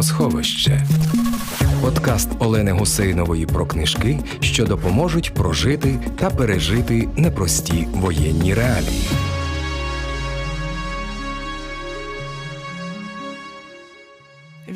Книгосховище. Подкаст Олени Гусейнової про книжки, що допоможуть прожити та пережити непрості воєнні реалії.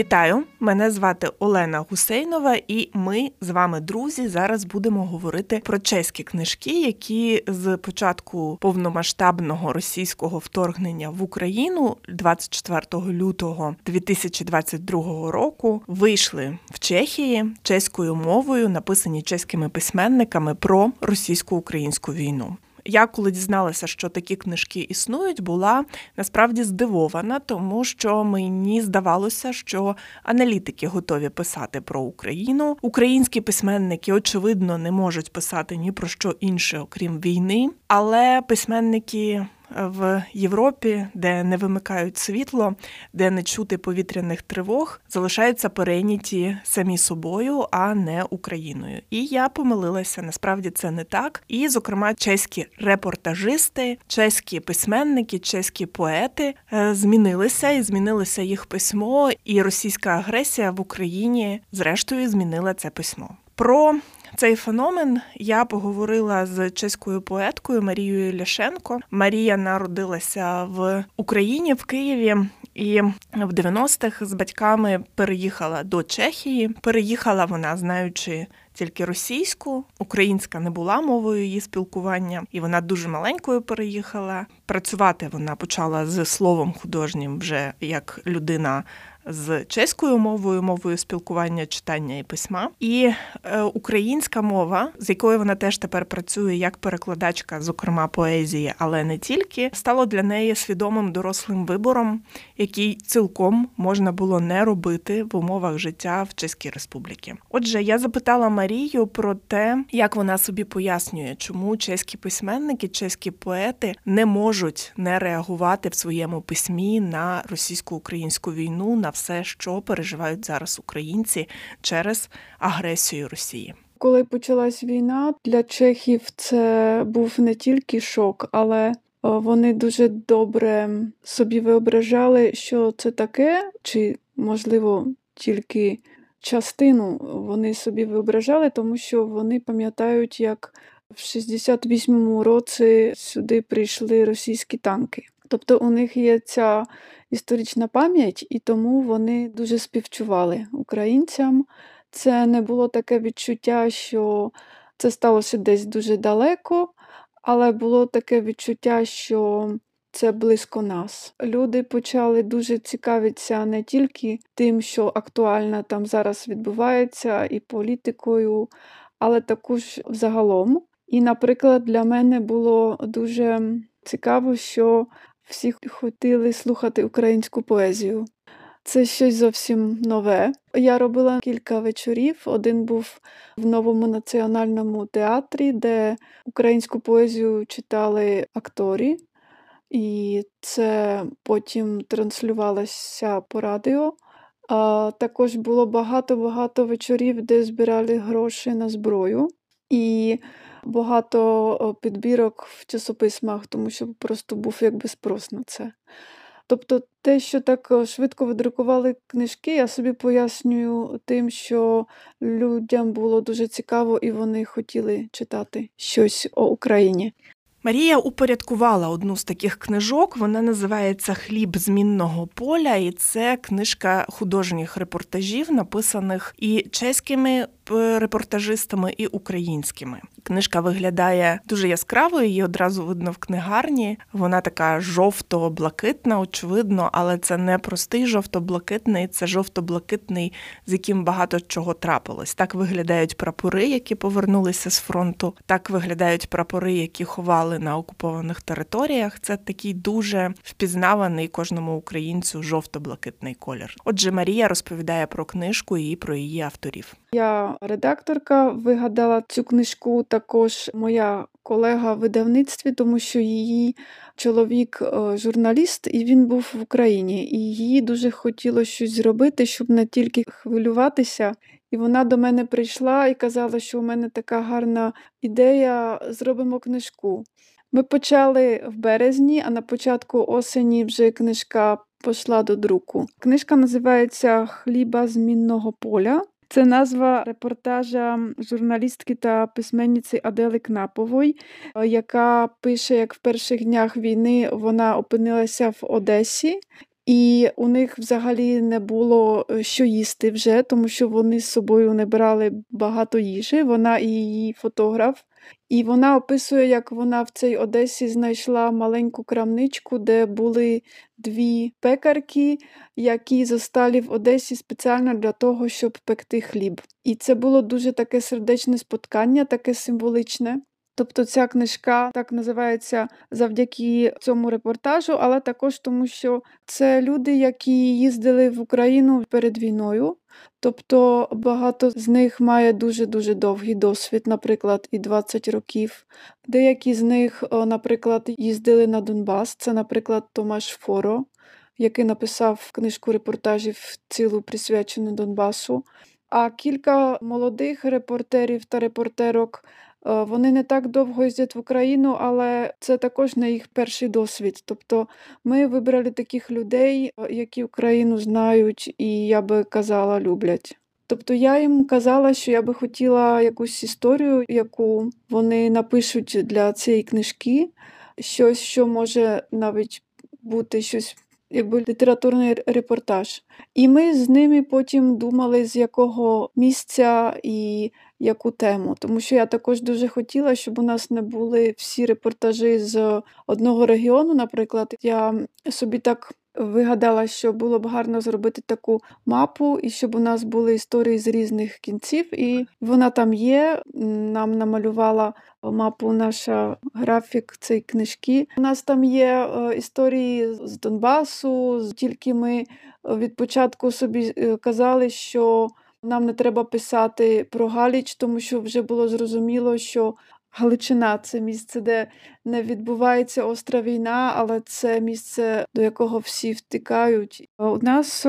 Вітаю! Мене звати Олена Гусейнова, і ми з вами, друзі, зараз будемо говорити про чеські книжки, які з початку повномасштабного російського вторгнення в Україну 24 лютого 2022 року вийшли в Чехії чеською мовою, написані чеськими письменниками про російсько-українську війну. Я коли дізналася, що такі книжки існують, була насправді здивована, тому що мені здавалося, що аналітики готові писати про Україну. Українські письменники, очевидно, не можуть писати ні про що інше, окрім війни, але письменники в Європі, де не вимикають світло, де не чути повітряних тривог, залишаються перейняті самі собою, а не Україною. І я помилилася. Насправді це не так. І, зокрема, чеські репортажисти, чеські письменники, чеські поети е, змінилися і змінилося їх письмо. І російська агресія в Україні, зрештою, змінила це письмо. Про цей феномен я поговорила з чеською поеткою Марією Ляшенко. Марія народилася в Україні в Києві. І в 90-х з батьками переїхала до Чехії. Переїхала вона, знаючи тільки російську, українська не була мовою її спілкування, і вона дуже маленькою переїхала. Працювати вона почала з словом художнім вже як людина з чеською мовою, мовою спілкування, читання і письма, і е, українська мова, з якою вона теж тепер працює як перекладачка, зокрема поезії, але не тільки, стало для неї свідомим дорослим вибором, який цілком можна було не робити в умовах життя в Чеській Республіці. Отже, я запитала Марію про те, як вона собі пояснює, чому чеські письменники, чеські поети не можуть не реагувати в своєму письмі на російсько-українську війну. на все, що переживають зараз українці через агресію Росії. Коли почалась війна, для чехів це був не тільки шок, але е, вони дуже добре собі виображали, що це таке, чи, можливо, тільки частину вони собі виображали, тому що вони пам'ятають, як в 68-му році сюди прийшли російські танки. Тобто у них є ця історична пам'ять, і тому вони дуже співчували українцям. Це не було таке відчуття, що це сталося десь дуже далеко, але було таке відчуття, що це близько нас. Люди почали дуже цікавитися не тільки тим, що актуально там зараз відбувається, і політикою, але також взагалом. І, наприклад, для мене було дуже цікаво, що всі хотіли слухати українську поезію. Це щось зовсім нове. Я робила кілька вечорів. Один був в новому національному театрі, де українську поезію читали актори, і це потім транслювалося по радіо. А Також було багато-багато вечорів, де збирали гроші на зброю. І багато підбірок в часописьмах, тому що просто був якби спрос на це. Тобто те, що так швидко видрукували книжки, я собі пояснюю тим, що людям було дуже цікаво і вони хотіли читати щось о Україні. Марія упорядкувала одну з таких книжок. Вона називається Хліб змінного поля, і це книжка художніх репортажів, написаних і чеськими репортажистами, і українськими. Книжка виглядає дуже яскравою, її одразу видно в книгарні. Вона така жовто-блакитна, очевидно, але це не простий жовто-блакитний, це жовто-блакитний, з яким багато чого трапилось. Так виглядають прапори, які повернулися з фронту. Так виглядають прапори, які ховали на окупованих територіях. Це такий дуже впізнаваний кожному українцю жовто-блакитний колір. Отже, Марія розповідає про книжку і про її авторів. Я редакторка вигадала цю книжку також моя колега в видавництві, тому що її чоловік е, журналіст, і він був в Україні. І їй дуже хотілося щось зробити, щоб не тільки хвилюватися. І вона до мене прийшла і казала, що у мене така гарна ідея, зробимо книжку. Ми почали в березні, а на початку осені вже книжка пішла до друку. Книжка називається Хліба з мінного поля. Це назва репортажа журналістки та письменниці Адели Кнапової, яка пише, як в перших днях війни вона опинилася в Одесі. І у них взагалі не було що їсти вже, тому що вони з собою не брали багато їжі. Вона і її фотограф. І вона описує, як вона в цій Одесі знайшла маленьку крамничку, де були дві пекарки, які зостали в Одесі спеціально для того, щоб пекти хліб. І це було дуже таке сердечне споткання, таке символичне. Тобто ця книжка так називається завдяки цьому репортажу, але також тому, що це люди, які їздили в Україну перед війною. Тобто багато з них має дуже-дуже довгий досвід, наприклад, і 20 років. Деякі з них, наприклад, їздили на Донбас. Це, наприклад, Томаш Форо, який написав книжку репортажів цілу присвячену Донбасу. А кілька молодих репортерів та репортерок Е, вони не так довго їздять в Україну, але це також не їх перший досвід. Тобто ми вибрали таких людей, е, які Україну знають, і я би казала, люблять. Тобто я їм казала, що я би хотіла якусь історію, яку вони напишуть для цієї книжки, щось, що може навіть бути щось, якби літературний репортаж. І ми з ними потім думали, з якого місця і яку тему. Тому що я також дуже хотіла, щоб у нас не були всі репортажі з одного регіону. Наприклад, я собі так. Вигадала, що було б гарно зробити таку мапу, і щоб у нас були історії з різних кінців. І вона там є. Нам намалювала мапу наша графік цієї книжки. У нас там є е, історії з Донбасу, тільки ми від початку собі е, казали, що нам не треба писати про Галіч, тому що вже було зрозуміло, що Галичина це місце, де не відбувається остра війна, але це місце, до якого всі втикають. У нас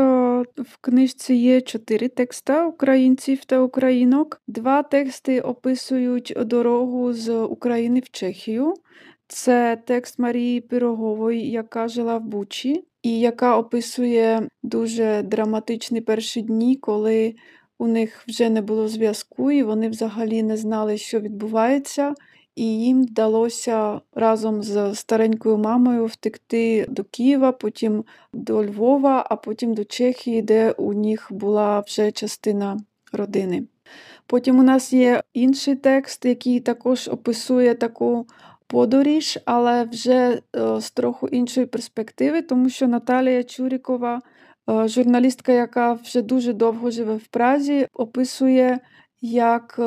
в книжці є чотири текста українців та українок. Два тексти описують дорогу з України в Чехію. Це текст Марії Пирогової, яка жила в Бучі, і яка описує дуже драматичні перші дні, коли у них вже не було зв'язку, і вони взагалі не знали, що відбувається. І їм вдалося разом з старенькою мамою втекти до Києва, потім до Львова, а потім до Чехії, де у них була вже частина родини. Потім у нас є інший текст, який також описує таку подоріж, але вже е, з трохи іншої перспективи, тому що Наталія Чурікова журналістка, яка вже дуже довго живе в Празі, описує, як е,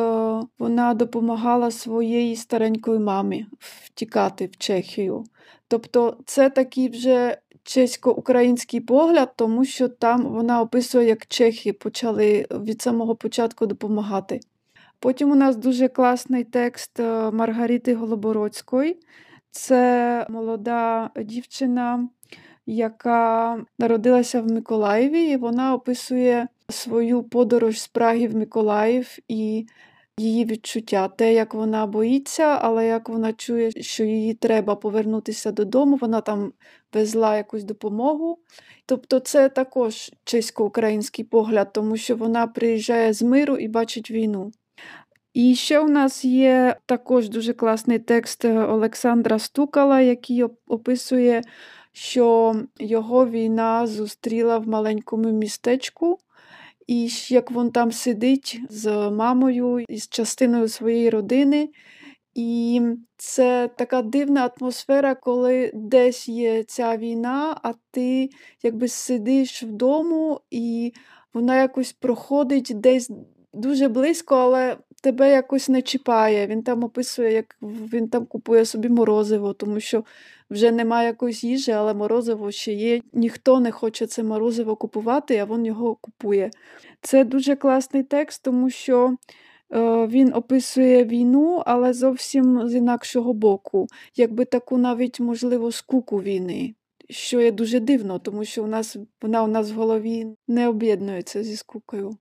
вона допомагала своєї старенької мамі втікати в Чехію. Тобто це такий вже чесько-український погляд, тому що там вона описує, як чехи почали від самого початку допомагати. Потім у нас дуже класний текст е, Маргарити Голобородської. Це молода дівчина, яка народилася в Миколаєві, і вона описує свою подорож з Праги в Миколаїв і її відчуття, те, як вона боїться, але як вона чує, що їй треба повернутися додому, вона там везла якусь допомогу. Тобто це також чесько-український погляд, тому що вона приїжджає з миру і бачить війну. І ще у нас є також дуже класний текст Олександра Стукала, який описує що його війна зустріла в маленькому містечку, і як він там сидить з мамою і з частиною своєї родини. І це така дивна атмосфера, коли десь є ця війна, а ти якби сидиш вдома, і вона якось проходить десь дуже близько, але тебе якось не чіпає. Він там описує, як він там купує собі морозиво, тому що вже немає якоїсь їжі, але морозиво ще є. Ніхто не хоче це морозиво купувати, а він його купує. Це дуже класний текст, тому що. Е, він описує війну, але зовсім з інакшого боку, якби таку навіть, можливо, скуку війни, що є дуже дивно, тому що у нас вона у нас в голові не об'єднується зі скукою.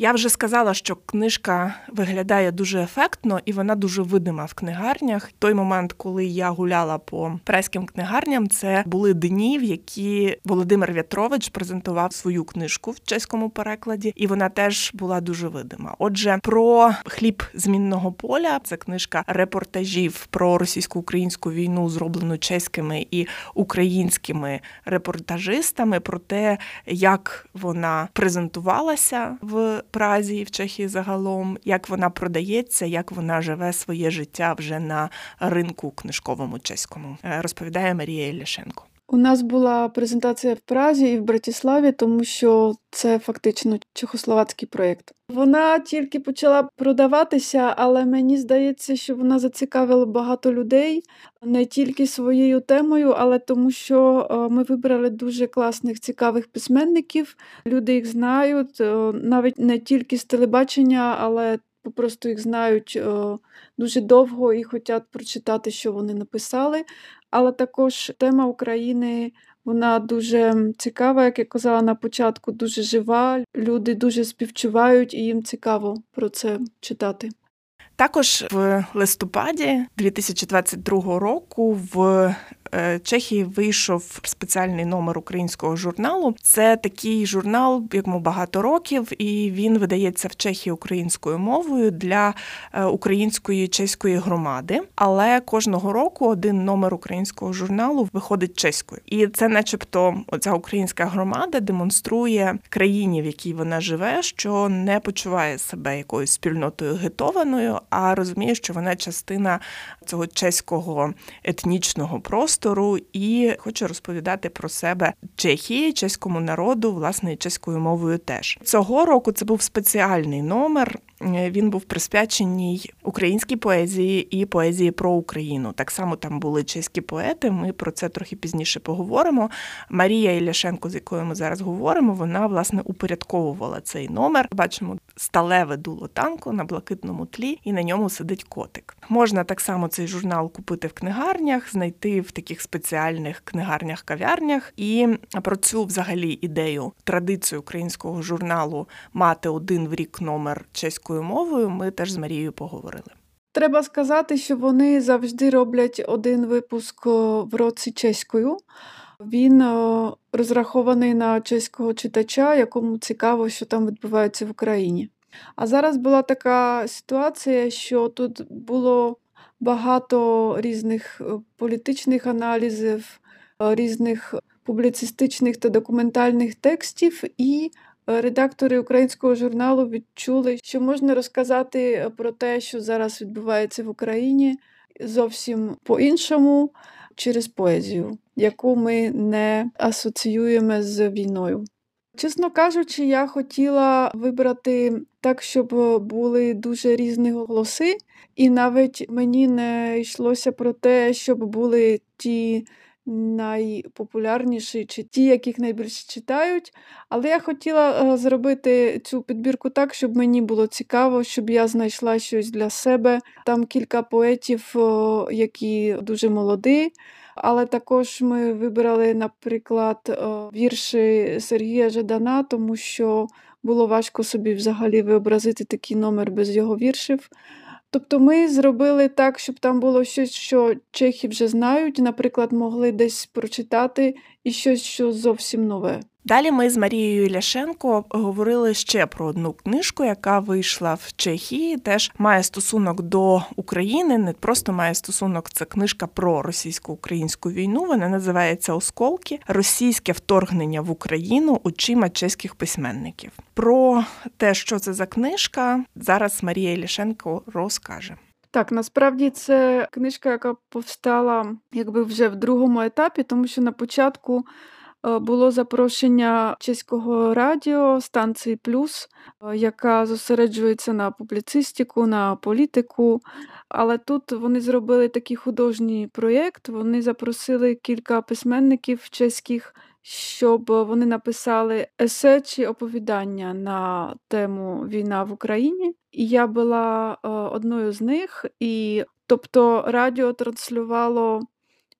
Я вже сказала, що книжка виглядає дуже ефектно і вона дуже видима в книгарнях. Той момент, коли я гуляла по преським книгарням, це були дні, в які Володимир В'ятрович презентував свою книжку в чеському перекладі, і вона теж була дуже видима. Отже, про хліб змінного поля це книжка репортажів про російсько-українську війну, зроблену чеськими і українськими репортажистами, про те, як вона презентувалася в Празі і в Чехії загалом, як вона продається, як вона живе своє життя вже на ринку книжковому чеському, е, розповідає Марія Ілляшенко. У нас була презентація в Празі і в Братіславі, тому що це фактично чехословацький проєкт. Вона тільки почала продаватися, але мені здається, що вона зацікавила багато людей не тільки своєю темою, але тому, що е, ми вибрали дуже класних цікавих письменників. Люди їх знають е, навіть не тільки з телебачення, але просто їх знають е, дуже довго і хочуть прочитати, що вони написали. Але також тема України вона дуже цікава, як я казала на початку, дуже жива. Люди дуже співчувають і їм цікаво про це читати. Також в листопаді 2022 року в Чехії вийшов спеціальний номер українського журналу. Це такий журнал, якому багато років, і він видається в Чехії українською мовою для е, української чеської громади. Але кожного року один номер українського журналу виходить чеською, і це, начебто, оця українська громада демонструє країні, в якій вона живе, що не почуває себе якоюсь спільнотою гетованою, а розуміє, що вона частина цього чеського етнічного простору простору і хочу розповідати про себе Чехії, чеському народу, власне, чеською мовою. Теж цього року це був спеціальний номер. Е, він був присвячений українській поезії і поезії про Україну. Так само там були чеські поети. Ми про це трохи пізніше поговоримо. Марія Іляшенко, з якою ми зараз говоримо, вона власне упорядковувала цей номер. Бачимо сталеве дуло танку на блакитному тлі, і на ньому сидить котик. Можна так само цей журнал купити в книгарнях, знайти в таких спеціальних книгарнях-кав'ярнях. І про цю взагалі ідею традицію українського журналу мати один в рік номер чеською мовою. Ми теж з Марією поговорили. Треба сказати, що вони завжди роблять один випуск в році чеською. Він розрахований на чеського читача, якому цікаво, що там відбувається в Україні. А зараз була така ситуація, що тут було багато різних е, політичних аналізів, е, різних публіцистичних та документальних текстів, і редактори українського журналу відчули, що можна розказати про те, що зараз відбувається в Україні, зовсім по-іншому через поезію, яку ми не асоціюємо з війною. Чесно кажучи, я хотіла вибрати так, щоб були дуже різні голоси, і навіть мені не йшлося про те, щоб були ті найпопулярніші чи ті, яких найбільше читають. Але я хотіла е, зробити цю підбірку так, щоб мені було цікаво, щоб я знайшла щось для себе. Там кілька поетів, які дуже молоді. Але також ми вибрали, наприклад, вірші Сергія Жадана, тому що було важко собі взагалі виобразити такий номер без його віршів. Тобто ми зробили так, щоб там було щось, що чехи вже знають, наприклад, могли десь прочитати, і щось, що зовсім нове. Далі ми з Марією Ляшенко говорили ще про одну книжку, яка вийшла в Чехії. Теж має стосунок до України. Не просто має стосунок, це книжка про російсько-українську війну. Вона називається Осколки Російське вторгнення в Україну очима чеських письменників. Про те, що це за книжка, зараз Марія Ляшенко розкаже. Так, насправді це книжка, яка повстала якби вже в другому етапі, тому що на початку. Е, було запрошення чеського радіо станції Плюс, е, яка зосереджується на публіцистику, на політику. Але тут вони зробили такий художній проєкт. Вони запросили кілька письменників чеських, щоб вони написали есе чи оповідання на тему Війна в Україні. І я була е, одною з них. І тобто радіо транслювало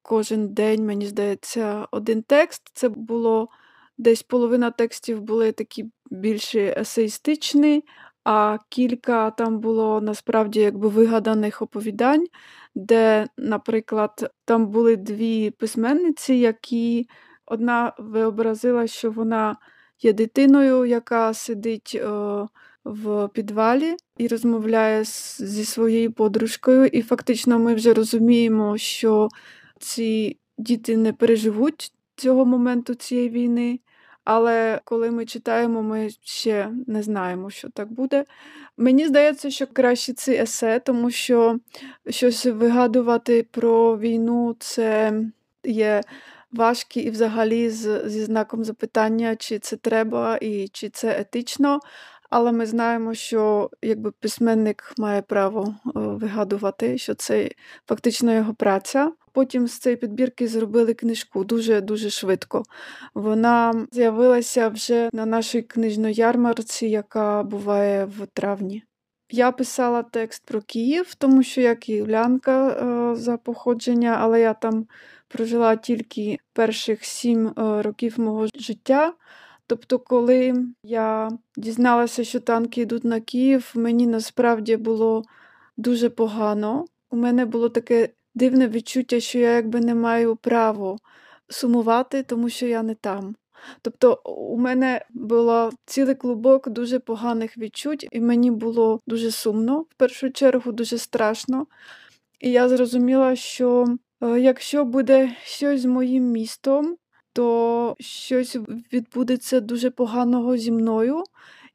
кожен день, мені здається, один текст. Це було десь половина текстів були такі більше есеїстичні, а кілька там було насправді якби вигаданих оповідань, де, наприклад, там були дві письменниці, які одна виобразила, що вона є дитиною, яка сидить о, в підвалі і розмовляє зі своєю подружкою. І фактично ми вже розуміємо, що ці діти не переживуть цього моменту цієї війни. Але коли ми читаємо, ми ще не знаємо, що так буде. Мені здається, що краще це есе, тому що щось вигадувати про війну це є важкі і взагалі з, зі знаком запитання, чи це треба і чи це етично. Але ми знаємо, що якби письменник має право вигадувати, що це фактично його праця. Потім з цієї підбірки зробили книжку дуже-дуже швидко. Вона з'явилася вже на нашій книжноярмарці, яка буває в травні. Я писала текст про Київ, тому що я київлянка е, за походження, але я там прожила тільки перших сім е, років мого життя. Тобто, коли я дізналася, що танки йдуть на Київ, мені насправді було дуже погано. У мене було таке дивне відчуття, що я якби не маю права сумувати, тому що я не там. Тобто у мене було цілий клубок дуже поганих відчуть, і мені було дуже сумно, в першу чергу, дуже страшно. І я зрозуміла, що е, якщо буде щось з моїм містом, то щось відбудеться дуже поганого зі мною.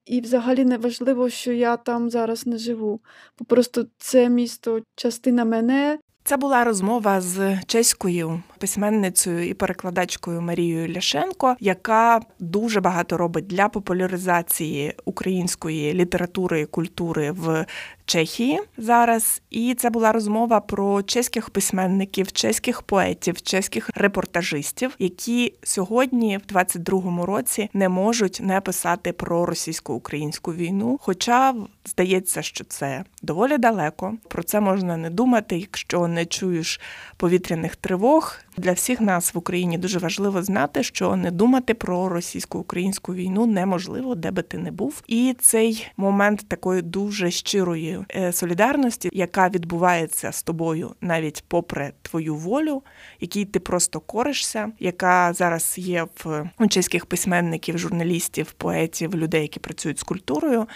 І взагалі не важливо, що я там зараз не живу. Просто це місто частина мене, це була розмова з чеською письменницею і перекладачкою Марією Ляшенко, яка дуже багато робить для популяризації української літератури і культури в Чехії зараз. І це була розмова про чеських письменників, чеських поетів, чеських репортажистів, які сьогодні, в 22-му році, не можуть не писати про російсько-українську війну. Хоча здається, що це доволі далеко. Про це можна не думати, якщо не чуєш повітряних тривог. Для всіх нас в Україні дуже важливо знати, що не думати про російсько-українську війну неможливо, де би ти не був. І цей момент такої дуже щирої е, солідарності, яка відбувається з тобою навіть попри твою волю, якій ти просто коришся, яка зараз є в чеських письменників, журналістів, поетів, людей, які працюють з культурою.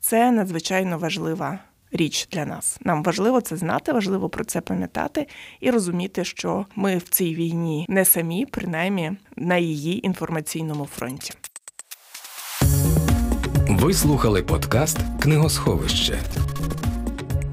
Це надзвичайно важлива річ для нас. Нам важливо це знати, важливо про це пам'ятати і розуміти, що ми в цій війні не самі, принаймні на її інформаційному фронті. Ви слухали подкаст Книгосховище.